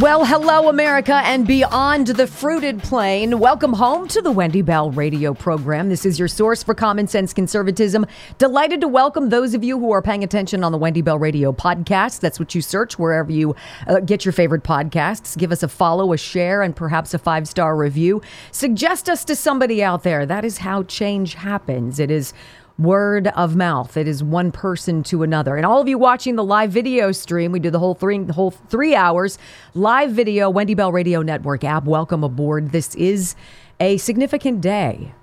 Well, hello, America, and beyond the fruited plain. Welcome home to the Wendy Bell radio program. This is your source for common sense conservatism. Delighted to welcome those of you who are paying attention on the Wendy Bell radio podcast. That's what you search wherever you uh, get your favorite podcasts. Give us a follow, a share, and perhaps a five star review. Suggest us to somebody out there. That is how change happens. It is word of mouth. It is one person to another. And all of you watching the live video stream, we do the whole three the whole three hours live video, Wendy Bell Radio Network app. Welcome aboard. This is a significant day.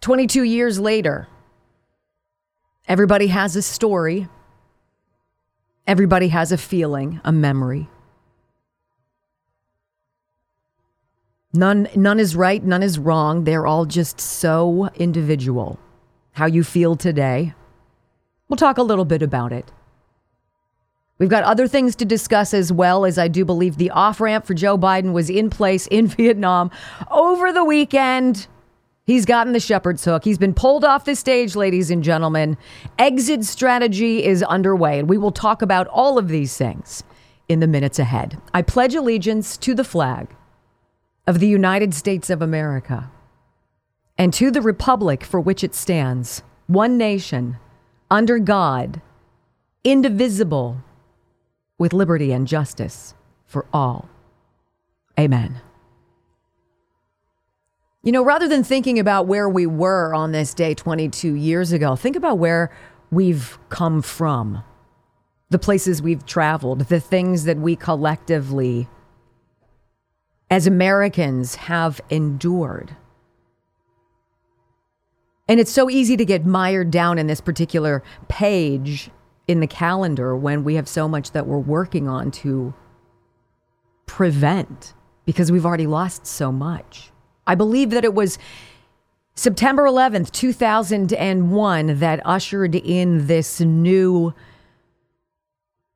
22 years later, everybody has a story. Everybody has a feeling, a memory. None none is right, none is wrong. They're all just so individual how you feel today. We'll talk a little bit about it. We've got other things to discuss as well, as I do believe the off ramp for Joe Biden was in place in Vietnam over the weekend. He's gotten the shepherd's hook. He's been pulled off the stage, ladies and gentlemen. Exit strategy is underway, and we will talk about all of these things in the minutes ahead. I pledge allegiance to the flag of the United States of America and to the republic for which it stands, one nation, under God, indivisible, with liberty and justice for all. Amen. You know, rather than thinking about where we were on this day 22 years ago, think about where we've come from, the places we've traveled, the things that we collectively, as Americans, have endured. And it's so easy to get mired down in this particular page in the calendar when we have so much that we're working on to prevent because we've already lost so much. I believe that it was September 11th, 2001, that ushered in this new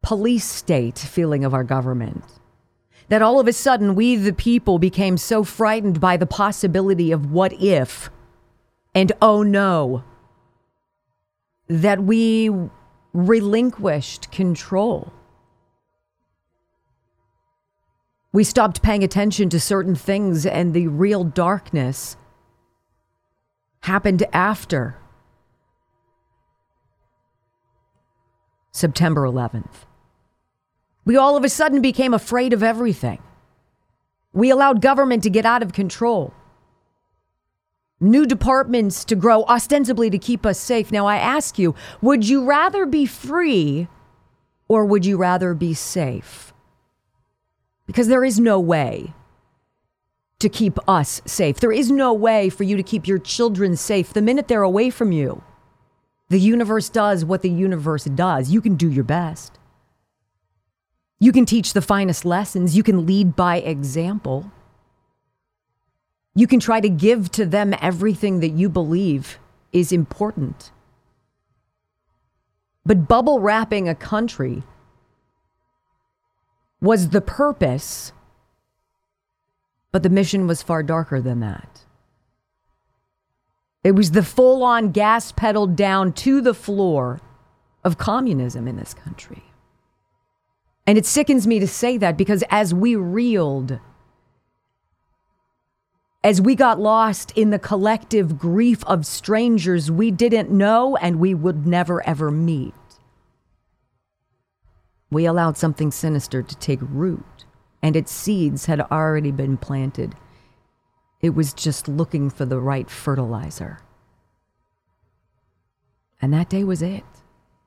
police state feeling of our government. That all of a sudden, we, the people, became so frightened by the possibility of what if and oh no, that we relinquished control. We stopped paying attention to certain things, and the real darkness happened after September 11th. We all of a sudden became afraid of everything. We allowed government to get out of control new departments to grow ostensibly to keep us safe. Now, I ask you, would you rather be free or would you rather be safe? Because there is no way to keep us safe. There is no way for you to keep your children safe the minute they're away from you. The universe does what the universe does. You can do your best. You can teach the finest lessons. You can lead by example. You can try to give to them everything that you believe is important. But bubble wrapping a country was the purpose, but the mission was far darker than that. It was the full on gas pedal down to the floor of communism in this country. And it sickens me to say that because as we reeled, as we got lost in the collective grief of strangers we didn't know and we would never ever meet, we allowed something sinister to take root, and its seeds had already been planted. It was just looking for the right fertilizer. And that day was it.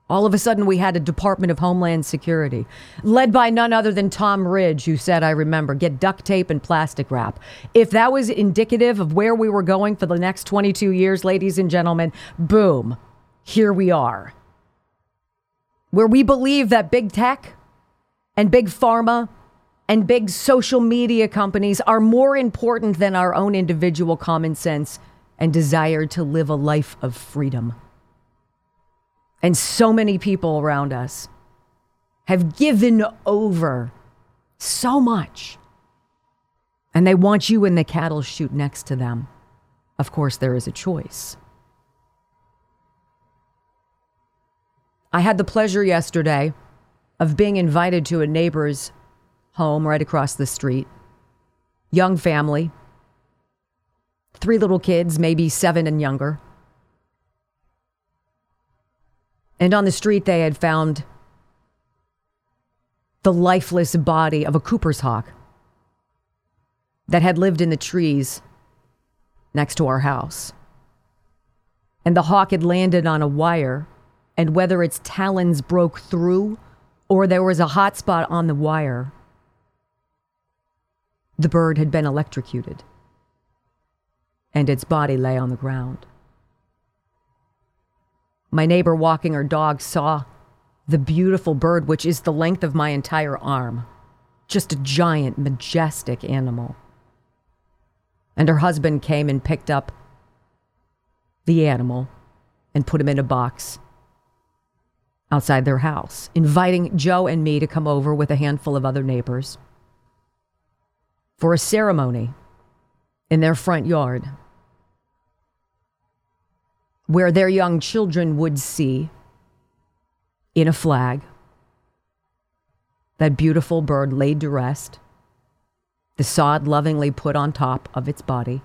All of a sudden, we had a Department of Homeland Security, led by none other than Tom Ridge, who said, I remember, get duct tape and plastic wrap. If that was indicative of where we were going for the next 22 years, ladies and gentlemen, boom, here we are. Where we believe that big tech and big pharma and big social media companies are more important than our own individual common sense and desire to live a life of freedom. And so many people around us have given over so much. And they want you in the cattle chute next to them. Of course, there is a choice. I had the pleasure yesterday of being invited to a neighbor's home right across the street. Young family, three little kids, maybe seven and younger. And on the street, they had found the lifeless body of a Cooper's hawk that had lived in the trees next to our house. And the hawk had landed on a wire, and whether its talons broke through or there was a hot spot on the wire, the bird had been electrocuted, and its body lay on the ground. My neighbor walking her dog saw the beautiful bird, which is the length of my entire arm. Just a giant, majestic animal. And her husband came and picked up the animal and put him in a box outside their house, inviting Joe and me to come over with a handful of other neighbors for a ceremony in their front yard where their young children would see in a flag that beautiful bird laid to rest, the sod lovingly put on top of its body,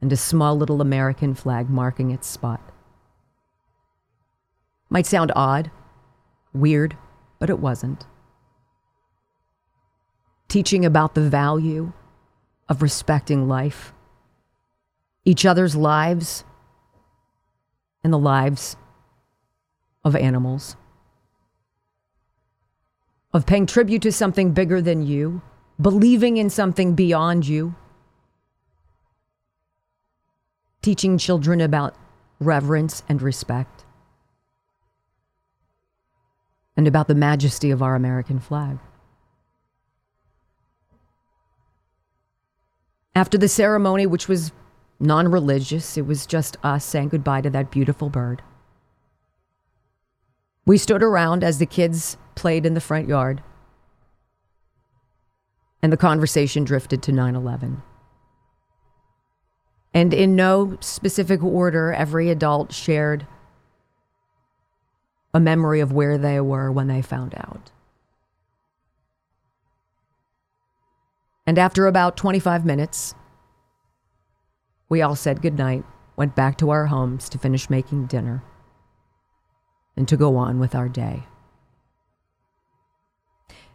and a small little American flag marking its spot. Might sound odd, weird, but it wasn't. Teaching about the value of respecting life, each other's lives, in the lives of animals, of paying tribute to something bigger than you, believing in something beyond you, teaching children about reverence and respect, and about the majesty of our American flag. After the ceremony, which was non religious. It was just us saying goodbye to that beautiful bird. We stood around as the kids played in the front yard, and the conversation drifted to 9 11. And in no specific order, every adult shared a memory of where they were when they found out. And after about 25 minutes, we all said goodnight, went back to our homes to finish making dinner, and to go on with our day.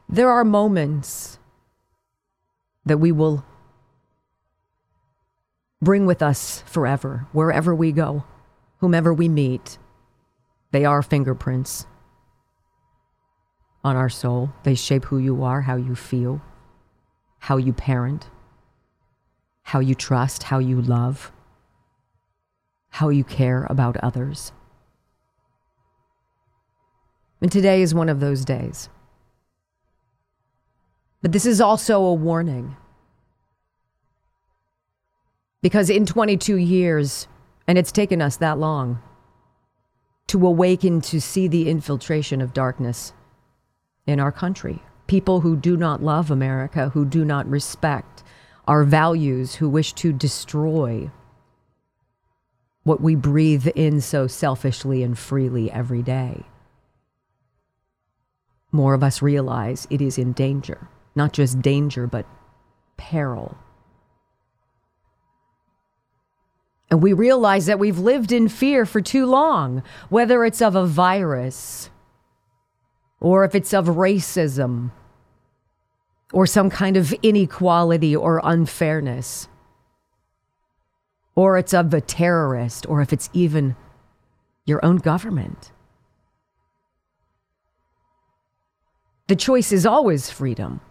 There are moments that we will bring with us forever, wherever we go, whomever we meet. They are fingerprints on our soul. They shape who you are, how you feel, how you parent, how you trust, how you love, how you care about others. And today is one of those days. But this is also a warning. Because in 22 years, and it's taken us that long, to awaken to see the infiltration of darkness in our country. People who do not love America, who do not respect our values, who wish to destroy what we breathe in so selfishly and freely every day. more of us realize it is in danger. Not just danger, but peril. And we realize that we've lived in fear for too long, whether it's of a virus or if it's of racism or some kind of inequality or unfairness, or it's of a terrorist, or if it's even your own government. The choice is always freedom.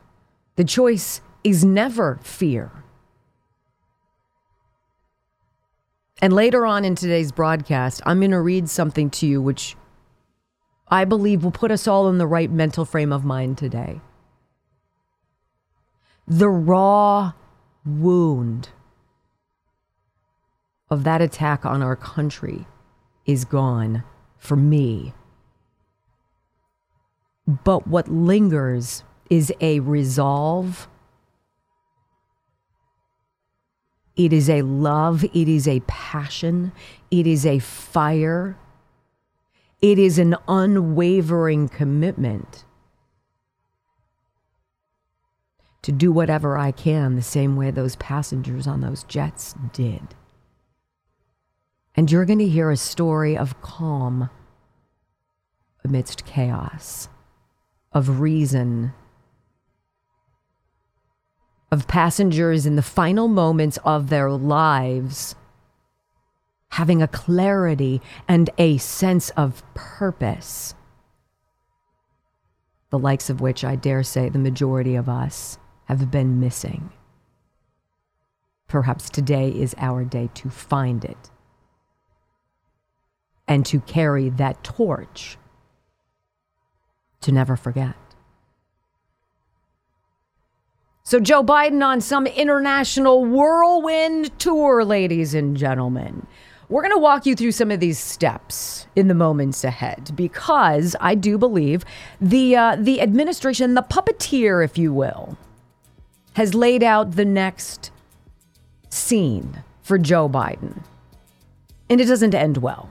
The choice is never fear. And later on in today's broadcast, I'm going to read something to you which I believe will put us all in the right mental frame of mind today. The raw wound of that attack on our country is gone for me. But what lingers is a resolve. It is a love, it is a passion, it is a fire, it is an unwavering commitment to do whatever I can the same way those passengers on those jets did. And you're going to hear a story of calm amidst chaos, of reason of passengers in the final moments of their lives having a clarity and a sense of purpose, the likes of which I dare say the majority of us have been missing. Perhaps today is our day to find it and to carry that torch to never forget. So, Joe Biden on some international whirlwind tour, ladies and gentlemen. We're going to walk you through some of these steps in the moments ahead because I do believe the uh, the administration, the puppeteer, if you will, has laid out the next scene for Joe Biden, and it doesn't end well.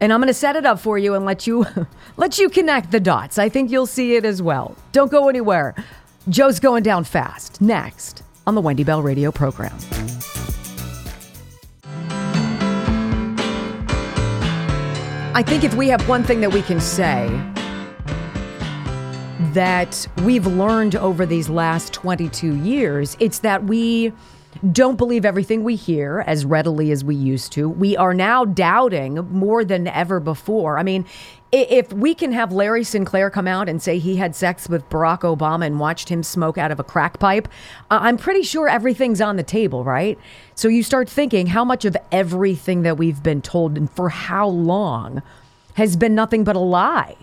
And I'm going to set it up for you and let you let you connect the dots. I think you'll see it as well. Don't go anywhere. Joe's going down fast. Next on the Wendy Bell Radio program. I think if we have one thing that we can say that we've learned over these last 22 years, it's that we don't believe everything we hear as readily as we used to. We are now doubting more than ever before. I mean, if we can have Larry Sinclair come out and say he had sex with Barack Obama and watched him smoke out of a crack pipe, I'm pretty sure everything's on the table, right? So you start thinking how much of everything that we've been told and for how long has been nothing but a lie.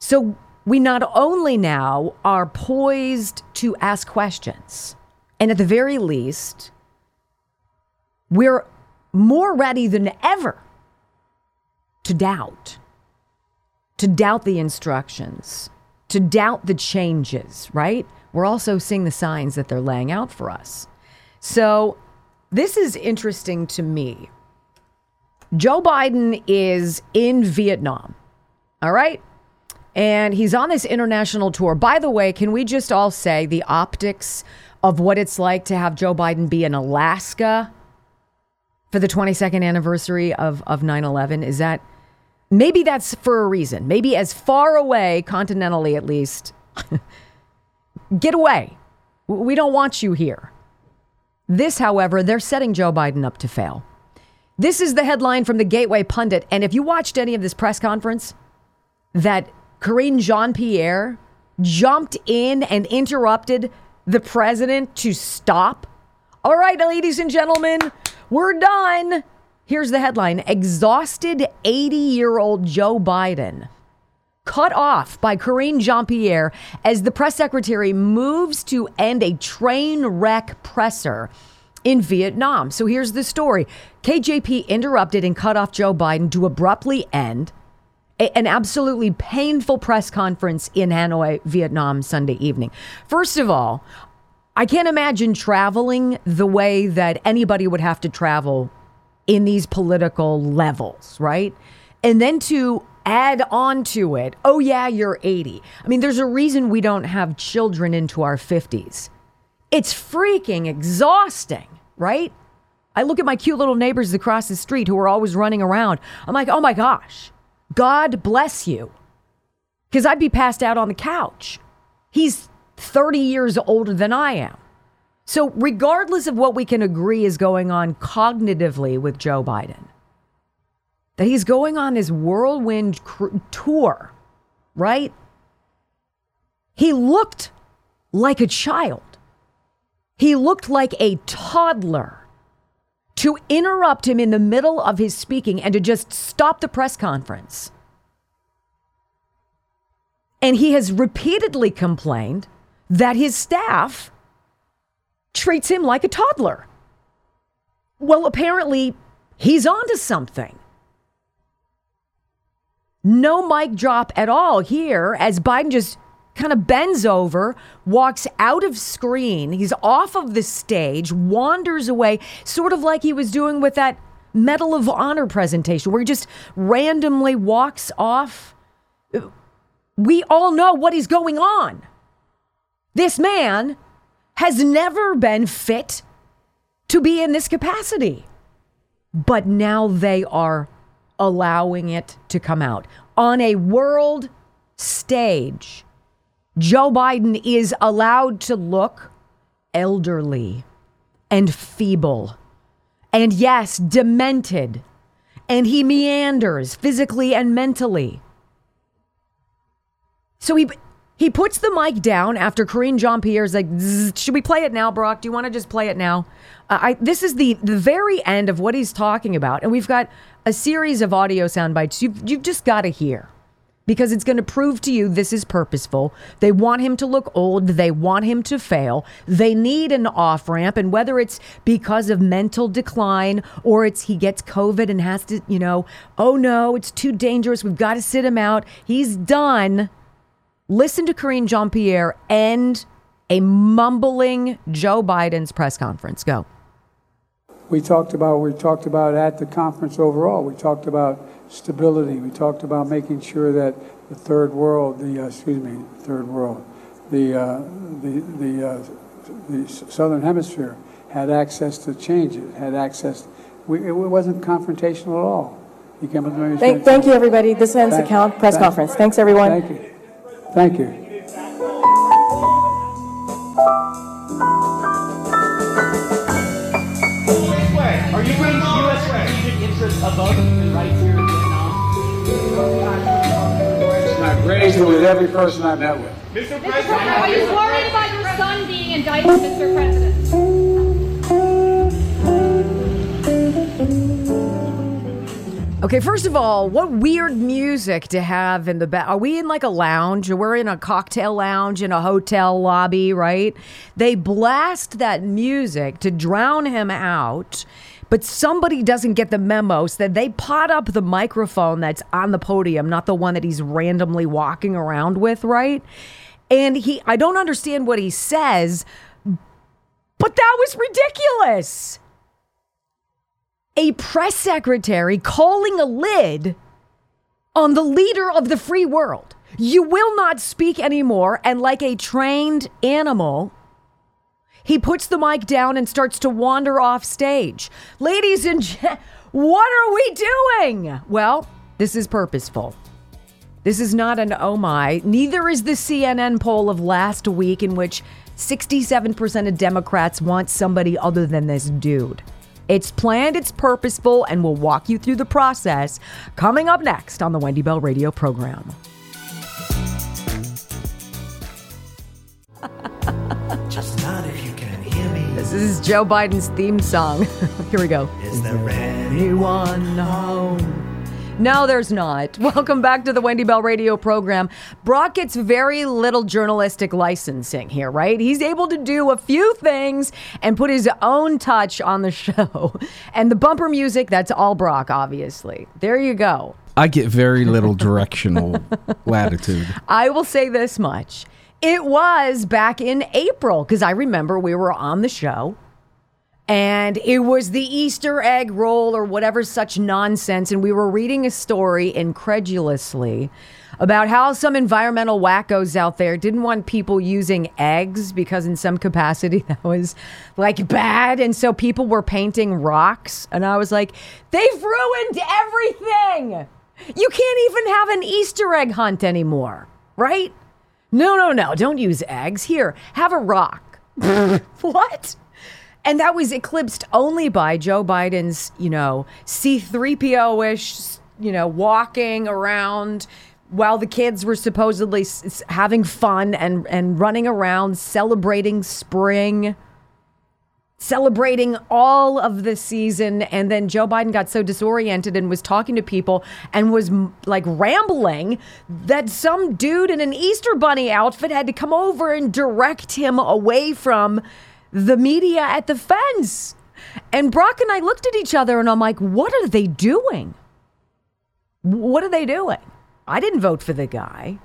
So we not only now are poised to ask questions, and at the very least, we're more ready than ever to doubt, to doubt the instructions, to doubt the changes, right? We're also seeing the signs that they're laying out for us. So, this is interesting to me. Joe Biden is in Vietnam, all right? And he's on this international tour. By the way, can we just all say the optics of what it's like to have Joe Biden be in Alaska for the 22nd anniversary of, of 9 11? Is that Maybe that's for a reason. Maybe as far away, continentally at least, get away. We don't want you here. This, however, they're setting Joe Biden up to fail. This is the headline from the Gateway Pundit. And if you watched any of this press conference, that Karine Jean Pierre jumped in and interrupted the president to stop. All right, ladies and gentlemen, we're done. Here's the headline Exhausted 80 year old Joe Biden cut off by Karine Jean Pierre as the press secretary moves to end a train wreck presser in Vietnam. So here's the story KJP interrupted and cut off Joe Biden to abruptly end an absolutely painful press conference in Hanoi, Vietnam, Sunday evening. First of all, I can't imagine traveling the way that anybody would have to travel in these political levels, right? And then to add on to it, oh, yeah, you're 80. I mean, there's a reason we don't have children into our 50s. It's freaking exhausting, right? I look at my cute little neighbors across the street who are always running around. I'm like, oh my gosh, God bless you. Because I'd be passed out on the couch. He's 30 years older than I am. So, regardless of what we can agree is going on cognitively with Joe Biden, that he's going on his whirlwind cr- tour, right? He looked like a child. He looked like a toddler. To interrupt him in the middle of his speaking and to just stop the press conference. And he has repeatedly complained that his staff treats him like a toddler. Well, apparently, he's onto something. No mic drop at all here as Biden just kind of bends over, walks out of screen. He's off of the stage, wanders away, sort of like he was doing with that Medal of Honor presentation, where he just randomly walks off. We all know what is going on. This man has never been fit to be in this capacity. But now they are allowing it to come out on a world stage. Joe Biden is allowed to look elderly and feeble and, yes, demented. And he meanders physically and mentally. So he he puts the mic down after Karine Jean Pierre's like, should we play it now, Brock? Do you want to just play it now? Uh, I, this is the the very end of what he's talking about, and we've got a series of audio sound bites. You've you've just got to hear because it's going to prove to you this is purposeful. They want him to look old. They want him to fail. They need an off ramp. And whether it's because of mental decline or it's he gets COVID and has to, you know, oh no, it's too dangerous. We've got to sit him out. He's done. Listen to Karine Jean Pierre end a mumbling Joe Biden's press conference. Go. We talked about we talked about at the conference overall. We talked about stability. We talked about making sure that the third world, the uh, excuse me, third world, the uh, the the, uh, the southern hemisphere had access to changes, had access. We, it wasn't confrontational at all. You came up thank, thank you, everybody. This ends thank, the count press thank, conference. Thanks, everyone. Thank you. Thank you. Raised it with every person I've met with. Mr. President, are you worried about your son being indicted, Mr. President? Okay, first of all, what weird music to have in the back. Are we in like a lounge? We're in a cocktail lounge in a hotel lobby, right? They blast that music to drown him out, but somebody doesn't get the memo, so that they pot up the microphone that's on the podium, not the one that he's randomly walking around with, right? And he, I don't understand what he says, but that was ridiculous a press secretary calling a lid on the leader of the free world. You will not speak anymore. And like a trained animal, he puts the mic down and starts to wander off stage. Ladies and gentlemen, what are we doing? Well, this is purposeful. This is not an oh my. Neither is the CNN poll of last week, in which 67% of Democrats want somebody other than this dude. It's planned, it's purposeful, and we'll walk you through the process coming up next on the Wendy Bell Radio program. Just not if you. This is Joe Biden's theme song. Here we go. Is there anyone home? No, there's not. Welcome back to the Wendy Bell radio program. Brock gets very little journalistic licensing here, right? He's able to do a few things and put his own touch on the show. And the bumper music, that's all Brock, obviously. There you go. I get very little directional latitude. I will say this much. It was back in April, because I remember we were on the show and it was the Easter egg roll or whatever such nonsense. And we were reading a story incredulously about how some environmental wackos out there didn't want people using eggs because, in some capacity, that was like bad. And so people were painting rocks. And I was like, they've ruined everything. You can't even have an Easter egg hunt anymore, right? No, no, no. Don't use eggs. Here, have a rock. what? And that was eclipsed only by Joe Biden's, you know, C3PO ish, you know, walking around while the kids were supposedly s- having fun and, and running around celebrating spring, celebrating all of the season. And then Joe Biden got so disoriented and was talking to people and was like rambling that some dude in an Easter Bunny outfit had to come over and direct him away from the media at the fence. And Brock and I looked at each other and I'm like, what are they doing? What are they doing? I didn't vote for the guy.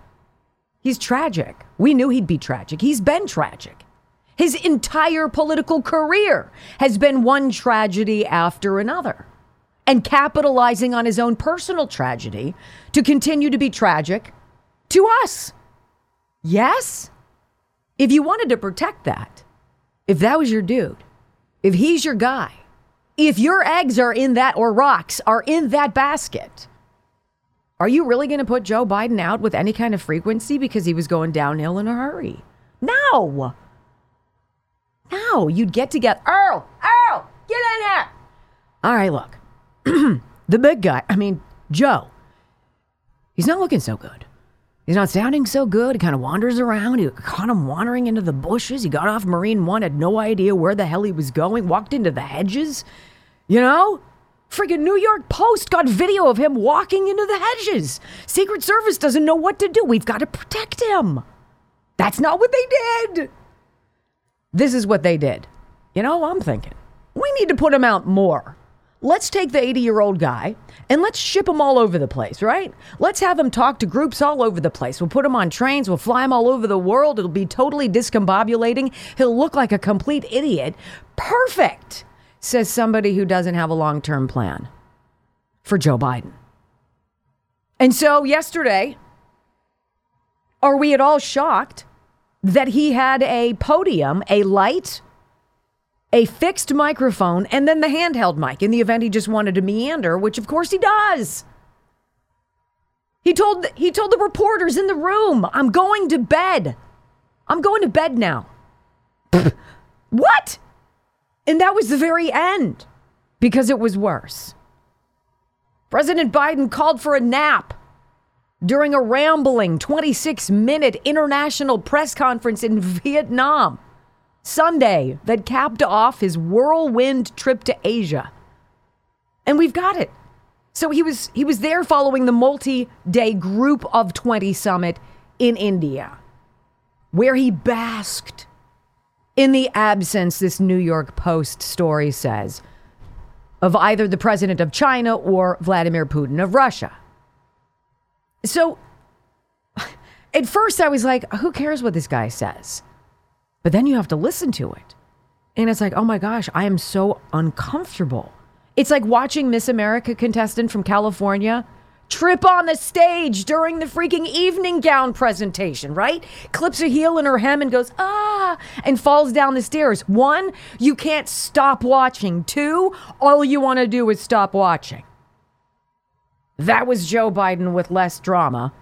He's tragic. We knew he'd be tragic. He's been tragic. His entire political career has been one tragedy after another. And capitalizing on his own personal tragedy to continue to be tragic to us. Yes? If you wanted to protect that, if that was your dude, if he's your guy, if your eggs are in that or rocks are in that basket, are you really going to put Joe Biden out with any kind of frequency because he was going downhill in a hurry? No. No, you'd get together. Earl, Earl, get in here. All right, look. the big guy, I mean, Joe, he's not looking so good. He's not sounding so good. He kind of wanders around. He caught him wandering into the bushes. He got off Marine One, had no idea where the hell he was going, walked into the hedges. You know? Friggin' New York Post got video of him walking into the hedges. Secret Service doesn't know what to do. We've got to protect him. That's not what they did. This is what they did. You know, I'm thinking we need to put him out more. Let's take the 80 year old guy and let's ship him all over the place, right? Let's have him talk to groups all over the place. We'll put him on trains, we'll fly him all over the world. It'll be totally discombobulating. He'll look like a complete idiot. Perfect, says somebody who doesn't have a long term plan for Joe Biden. And so yesterday, are we at all shocked that he had a podium, a light, a fixed microphone, and then the handheld mic in the event he just wanted to meander, which of course he does. He told he told the reporters in the room, "I'm going to bed. I'm going to bed now." what? And that was the very end because it was worse. President Biden called for a nap during a rambling 26 minute international press conference in Vietnam Sunday that capped off his whirlwind trip to Asia. And we've got it. So he was he was there following the multi-day group of 20 summit in India where he basked in the absence this New York Post story says of either the president of China or Vladimir Putin of Russia. So at first I was like, who cares what this guy says? But then you have to listen to it. And it's like, oh my gosh, I am so uncomfortable. It's like watching Miss America contestant from California trip on the stage during the freaking evening gown presentation, right? Clips a heel in her hem and goes, ah, and falls down the stairs. One, you can't stop watching. Two, all you want to do is stop watching. That was Joe Biden with less drama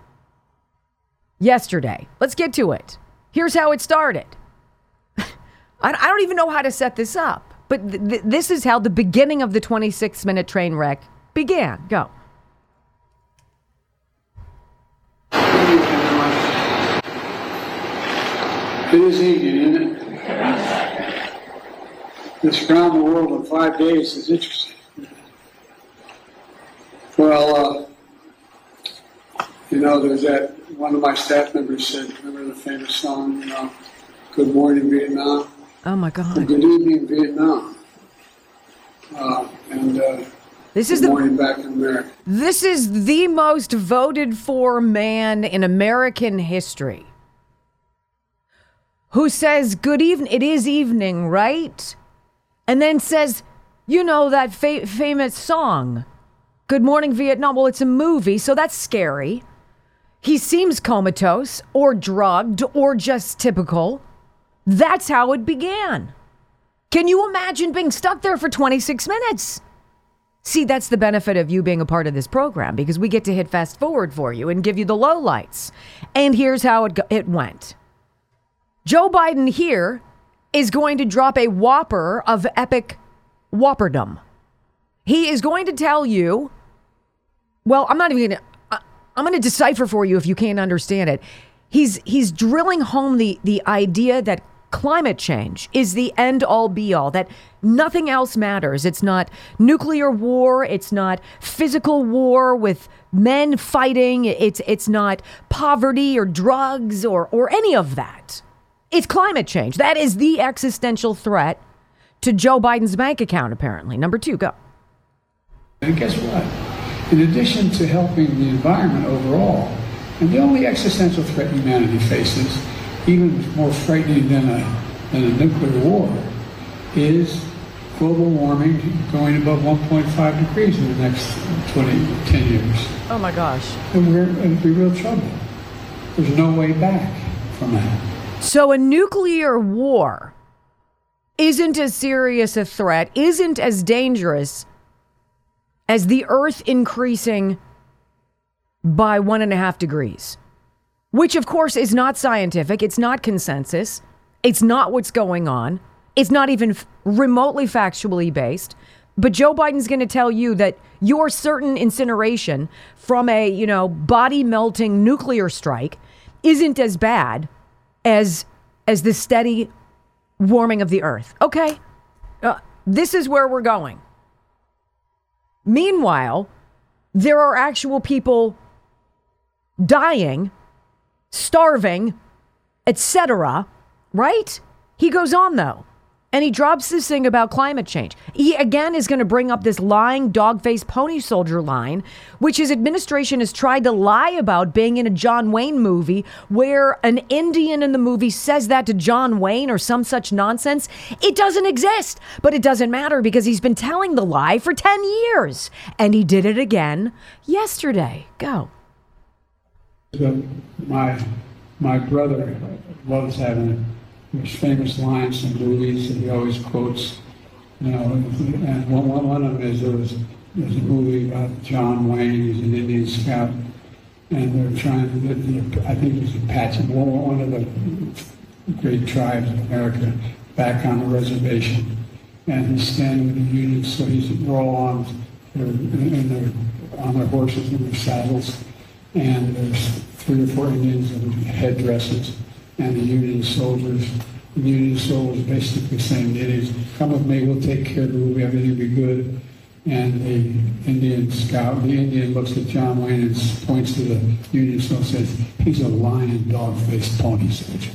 yesterday. Let's get to it. Here's how it started. I don't even know how to set this up, but th- th- this is how the beginning of the 26 minute train wreck began. Go. It is evening, isn't it? This around the world in five days is interesting. Well, uh, you know, there's that one of my staff members said, remember the famous song, you know, Good Morning Vietnam? Oh my God. Or Good Evening Vietnam. Uh, and uh, This good is the- morning back in America. This is the most voted for man in American history who says, Good evening. It is evening, right? and then says, you know, that fa- famous song, Good Morning Vietnam. Well, it's a movie, so that's scary. He seems comatose or drugged or just typical. That's how it began. Can you imagine being stuck there for 26 minutes? See, that's the benefit of you being a part of this program because we get to hit fast forward for you and give you the lowlights. And here's how it, go- it went Joe Biden here is going to drop a whopper of epic whopperdom. He is going to tell you, well, I'm not even going to. I'm going to decipher for you if you can't understand it. He's he's drilling home the the idea that climate change is the end all be all that nothing else matters. It's not nuclear war, it's not physical war with men fighting, it's it's not poverty or drugs or or any of that. It's climate change. That is the existential threat to Joe Biden's bank account apparently. Number 2, go. And guess what? In addition to helping the environment overall, and the only existential threat humanity faces, even more frightening than a, than a nuclear war, is global warming going above 1.5 degrees in the next 20, 10 years. Oh my gosh. And we're in real trouble. There's no way back from that. So a nuclear war isn't as serious a threat, isn't as dangerous as the Earth increasing by one and a half degrees, which of course is not scientific. It's not consensus. It's not what's going on. It's not even f- remotely factually based. But Joe Biden's going to tell you that your certain incineration from a, you know, body melting nuclear strike isn't as bad as as the steady warming of the earth. Okay? Uh, this is where we're going. Meanwhile, there are actual people dying, starving, etc., right? He goes on though. And he drops this thing about climate change. He again is going to bring up this lying dog faced pony soldier line, which his administration has tried to lie about being in a John Wayne movie where an Indian in the movie says that to John Wayne or some such nonsense. It doesn't exist, but it doesn't matter because he's been telling the lie for 10 years. And he did it again yesterday. Go. My my brother loves having there's famous lines in movies that he always quotes. You know, and one, one, one of them is there was there's a movie about John Wayne. He's an Indian scout, and they're trying to the I think it was Apache, one of the great tribes of America, back on the reservation, and he's standing with the Union, so he's they're they're, and they're on their horses in their saddles, and there's three or four Indians in headdresses and the Union soldiers. The Union soldiers basically saying, Indians, come with me, we'll take care of you, everything will be good. And the Indian scout, the Indian looks at John Wayne and points to the Union soldier and says, he's a lion dog-faced pony soldier.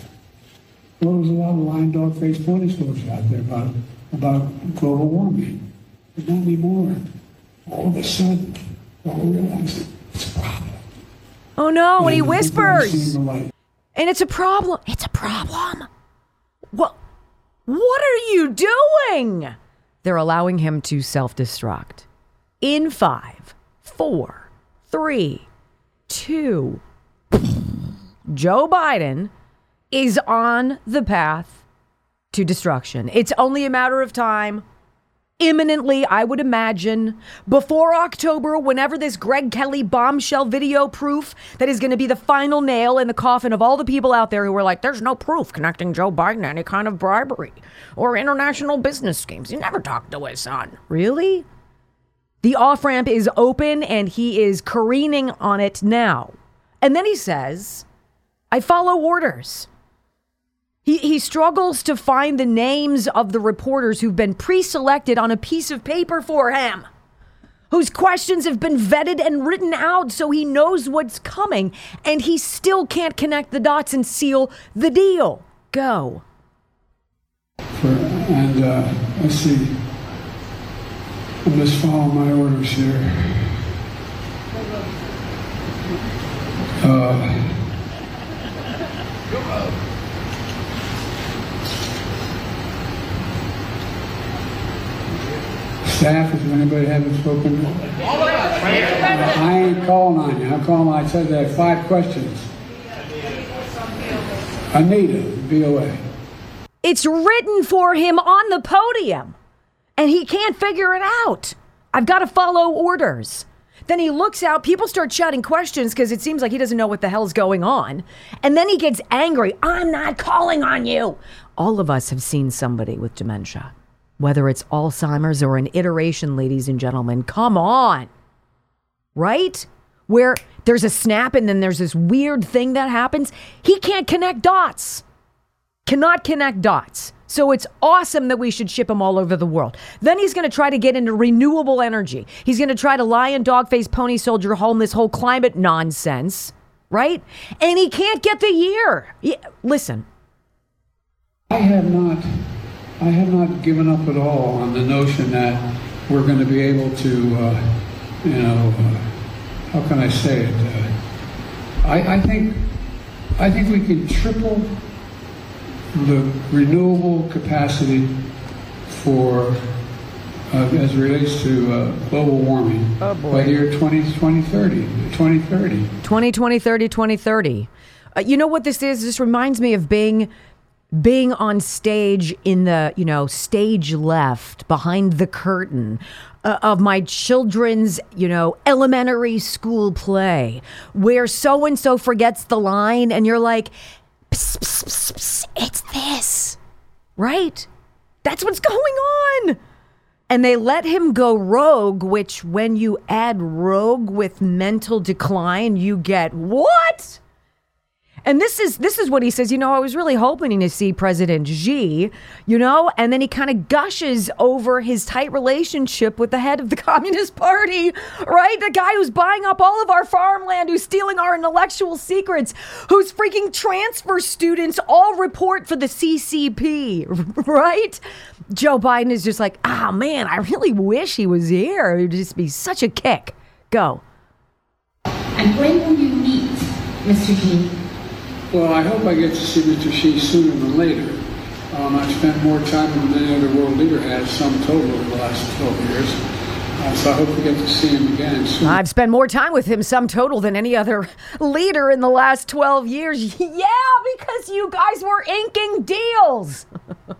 Well, there's a lot of lion dog-faced pony soldiers out there about, about global warming. But not anymore. All of a sudden, realize it's a problem. Oh no, and he whispers. And it's a problem. It's a problem. What what are you doing? They're allowing him to self-destruct. In five, four, three, two. Joe Biden is on the path to destruction. It's only a matter of time. Imminently, I would imagine, before October, whenever this Greg Kelly bombshell video proof that is going to be the final nail in the coffin of all the people out there who are like, there's no proof connecting Joe Biden to any kind of bribery or international business schemes. He never talked to his son. Really? The off ramp is open and he is careening on it now. And then he says, I follow orders. He, he struggles to find the names of the reporters who've been pre selected on a piece of paper for him, whose questions have been vetted and written out so he knows what's coming, and he still can't connect the dots and seal the deal. Go. For, and uh, let's see. I'm just following my orders here. Uh, staff, does anybody haven't spoken? I ain't calling on you. I'm calling, I said there are five questions. Anita, VOA. It's written for him on the podium, and he can't figure it out. I've got to follow orders. Then he looks out, people start shouting questions because it seems like he doesn't know what the hell's going on. And then he gets angry. I'm not calling on you. All of us have seen somebody with dementia, whether it's Alzheimer's or an iteration, ladies and gentlemen. Come on. Right? Where there's a snap and then there's this weird thing that happens. He can't connect dots. Cannot connect dots. So it's awesome that we should ship him all over the world. Then he's going to try to get into renewable energy. He's going to try to lion, dog face, pony soldier home this whole climate nonsense, right? And he can't get the year. Yeah, listen. I have not, I have not given up at all on the notion that we're going to be able to, uh, you know, uh, how can I say it? Uh, I, I think, I think we can triple the renewable capacity for uh, as it relates to uh, global warming oh by the year 20, 2030, 2030. 2020, 30, 2030. Uh, you know what this is? This reminds me of being being on stage in the, you know, stage left behind the curtain uh, of my children's, you know, elementary school play where so and so forgets the line and you're like, psst, psst, psst, it's this, right? That's what's going on. And they let him go rogue, which when you add rogue with mental decline, you get what? And this is this is what he says. You know, I was really hoping to see President Xi. You know, and then he kind of gushes over his tight relationship with the head of the Communist Party, right? The guy who's buying up all of our farmland, who's stealing our intellectual secrets, who's freaking transfer students all report for the CCP, right? Joe Biden is just like, ah, oh, man, I really wish he was here. It would just be such a kick. Go. And when will you meet Mr. Xi? Well, I hope I get to see Mr. Xi sooner than later. Um, I've spent more time than any other world leader has, sum total, over the last 12 years. Uh, so I hope we get to see him again soon. I've spent more time with him, sum total, than any other leader in the last 12 years. yeah, because you guys were inking deals.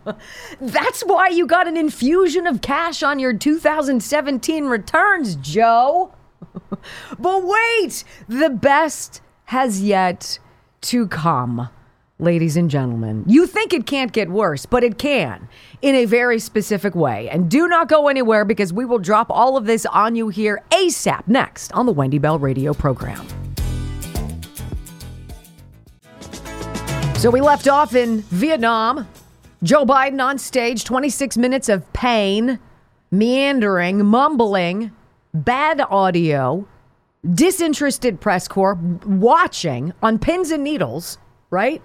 That's why you got an infusion of cash on your 2017 returns, Joe. but wait, the best has yet to come, ladies and gentlemen. You think it can't get worse, but it can in a very specific way. And do not go anywhere because we will drop all of this on you here ASAP next on the Wendy Bell radio program. So we left off in Vietnam. Joe Biden on stage, 26 minutes of pain, meandering, mumbling, bad audio disinterested press corps watching on pins and needles, right?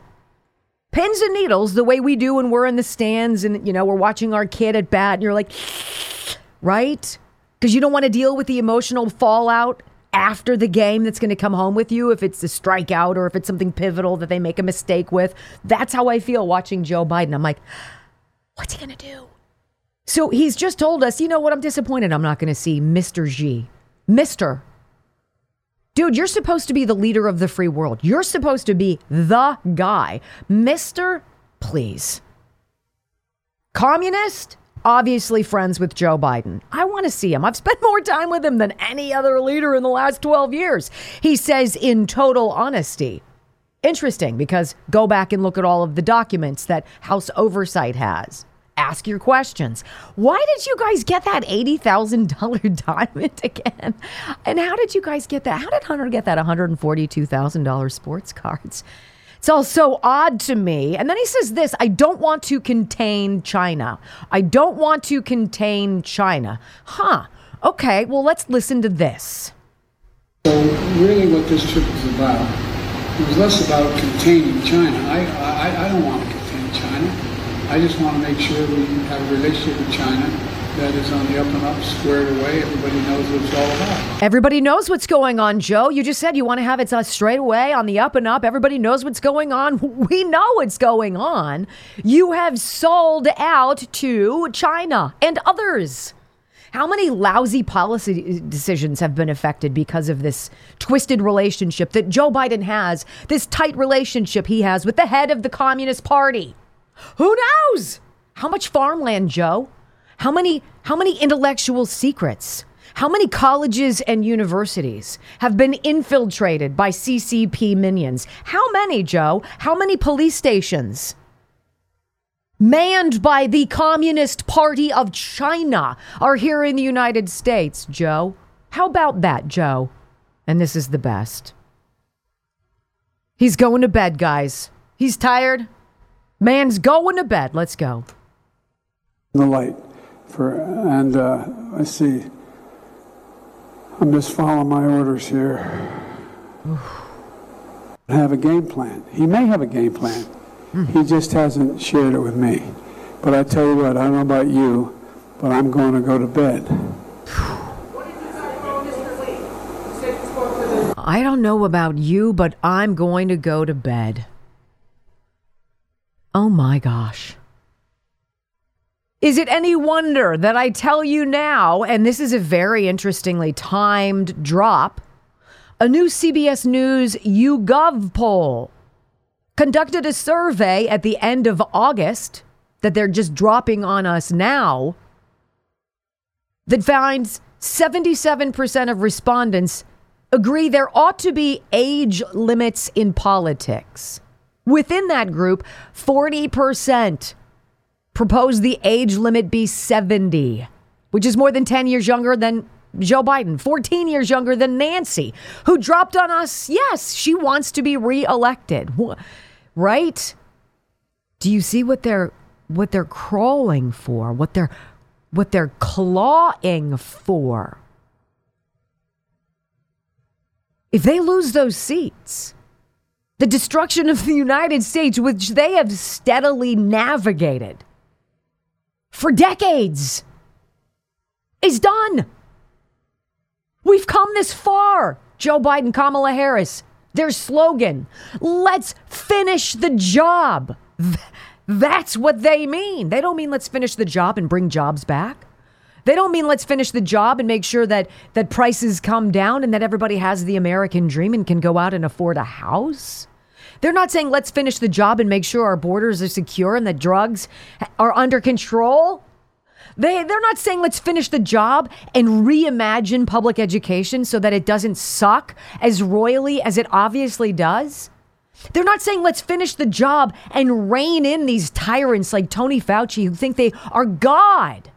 Pins and needles, the way we do when we're in the stands and, you know, we're watching our kid at bat and you're like, right? Because you don't want to deal with the emotional fallout after the game that's going to come home with you if it's a strikeout or if it's something pivotal that they make a mistake with. That's how I feel watching Joe Biden. I'm like, what's he going to do? So he's just told us, you know what? I'm disappointed I'm not going to see Mr. Xi. Mr. Dude, you're supposed to be the leader of the free world. You're supposed to be the guy. Mr. Please. Communist? Obviously friends with Joe Biden. I want to see him. I've spent more time with him than any other leader in the last 12 years. He says in total honesty. Interesting because go back and look at all of the documents that House Oversight has ask your questions. Why did you guys get that $80,000 diamond again? And how did you guys get that? How did Hunter get that $142,000 sports cards? It's all so odd to me. And then he says this I don't want to contain China. I don't want to contain China. Huh. Okay, well, let's listen to this. So, really, what this trip is about, it was less about containing China. I, I, I don't want to. I just want to make sure we have a relationship with China that is on the up and up, squared away. Everybody knows what it's all about. Everybody knows what's going on, Joe. You just said you want to have it uh, straight away on the up and up. Everybody knows what's going on. We know what's going on. You have sold out to China and others. How many lousy policy decisions have been affected because of this twisted relationship that Joe Biden has, this tight relationship he has with the head of the Communist Party? Who knows? How much farmland, Joe? How many how many intellectual secrets? How many colleges and universities have been infiltrated by CCP minions? How many, Joe? How many police stations? Manned by the Communist Party of China are here in the United States, Joe. How about that, Joe? And this is the best. He's going to bed, guys. He's tired. Man's going to bed. Let's go. The light for and uh, I see. I'm just following my orders here. I have a game plan. He may have a game plan. He just hasn't shared it with me. But I tell you what, I don't know about you, but I'm going to go to bed. I don't know about you, but I'm going to go to bed. Oh my gosh. Is it any wonder that I tell you now, and this is a very interestingly timed drop, a new CBS News YouGov poll conducted a survey at the end of August that they're just dropping on us now that finds 77% of respondents agree there ought to be age limits in politics. Within that group, 40% propose the age limit be 70, which is more than 10 years younger than Joe Biden, 14 years younger than Nancy, who dropped on us. Yes, she wants to be reelected. Right? Do you see what they're what they're crawling for? What they're what they're clawing for? If they lose those seats, the destruction of the United States, which they have steadily navigated for decades, is done. We've come this far. Joe Biden, Kamala Harris, their slogan, let's finish the job. That's what they mean. They don't mean let's finish the job and bring jobs back. They don't mean let's finish the job and make sure that that prices come down and that everybody has the American dream and can go out and afford a house. They're not saying let's finish the job and make sure our borders are secure and that drugs are under control. They they're not saying let's finish the job and reimagine public education so that it doesn't suck as royally as it obviously does. They're not saying let's finish the job and rein in these tyrants like Tony Fauci who think they are God.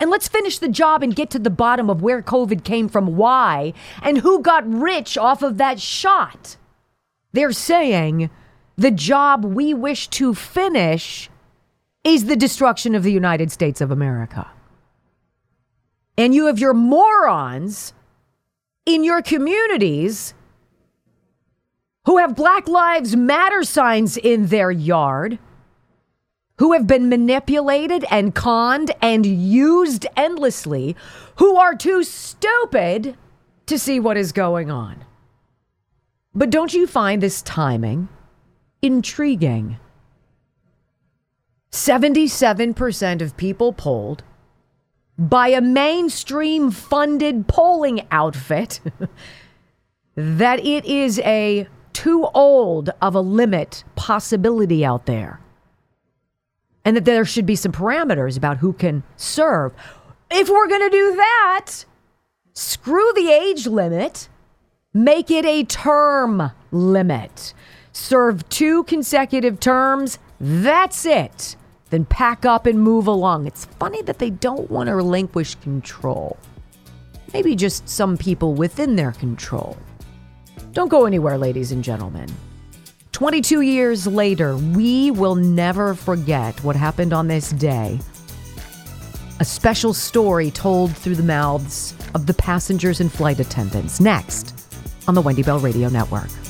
And let's finish the job and get to the bottom of where COVID came from, why, and who got rich off of that shot. They're saying the job we wish to finish is the destruction of the United States of America. And you have your morons in your communities who have Black Lives Matter signs in their yard, who have been manipulated and conned and used endlessly, who are too stupid to see what is going on. But don't you find this timing intriguing? 77% of people polled by a mainstream funded polling outfit that it is a too old of a limit possibility out there. And that there should be some parameters about who can serve. If we're going to do that, screw the age limit, make it a term limit. Serve two consecutive terms, that's it. Then pack up and move along. It's funny that they don't want to relinquish control. Maybe just some people within their control. Don't go anywhere, ladies and gentlemen. 22 years later, we will never forget what happened on this day. A special story told through the mouths of the passengers and flight attendants. Next on the Wendy Bell Radio Network.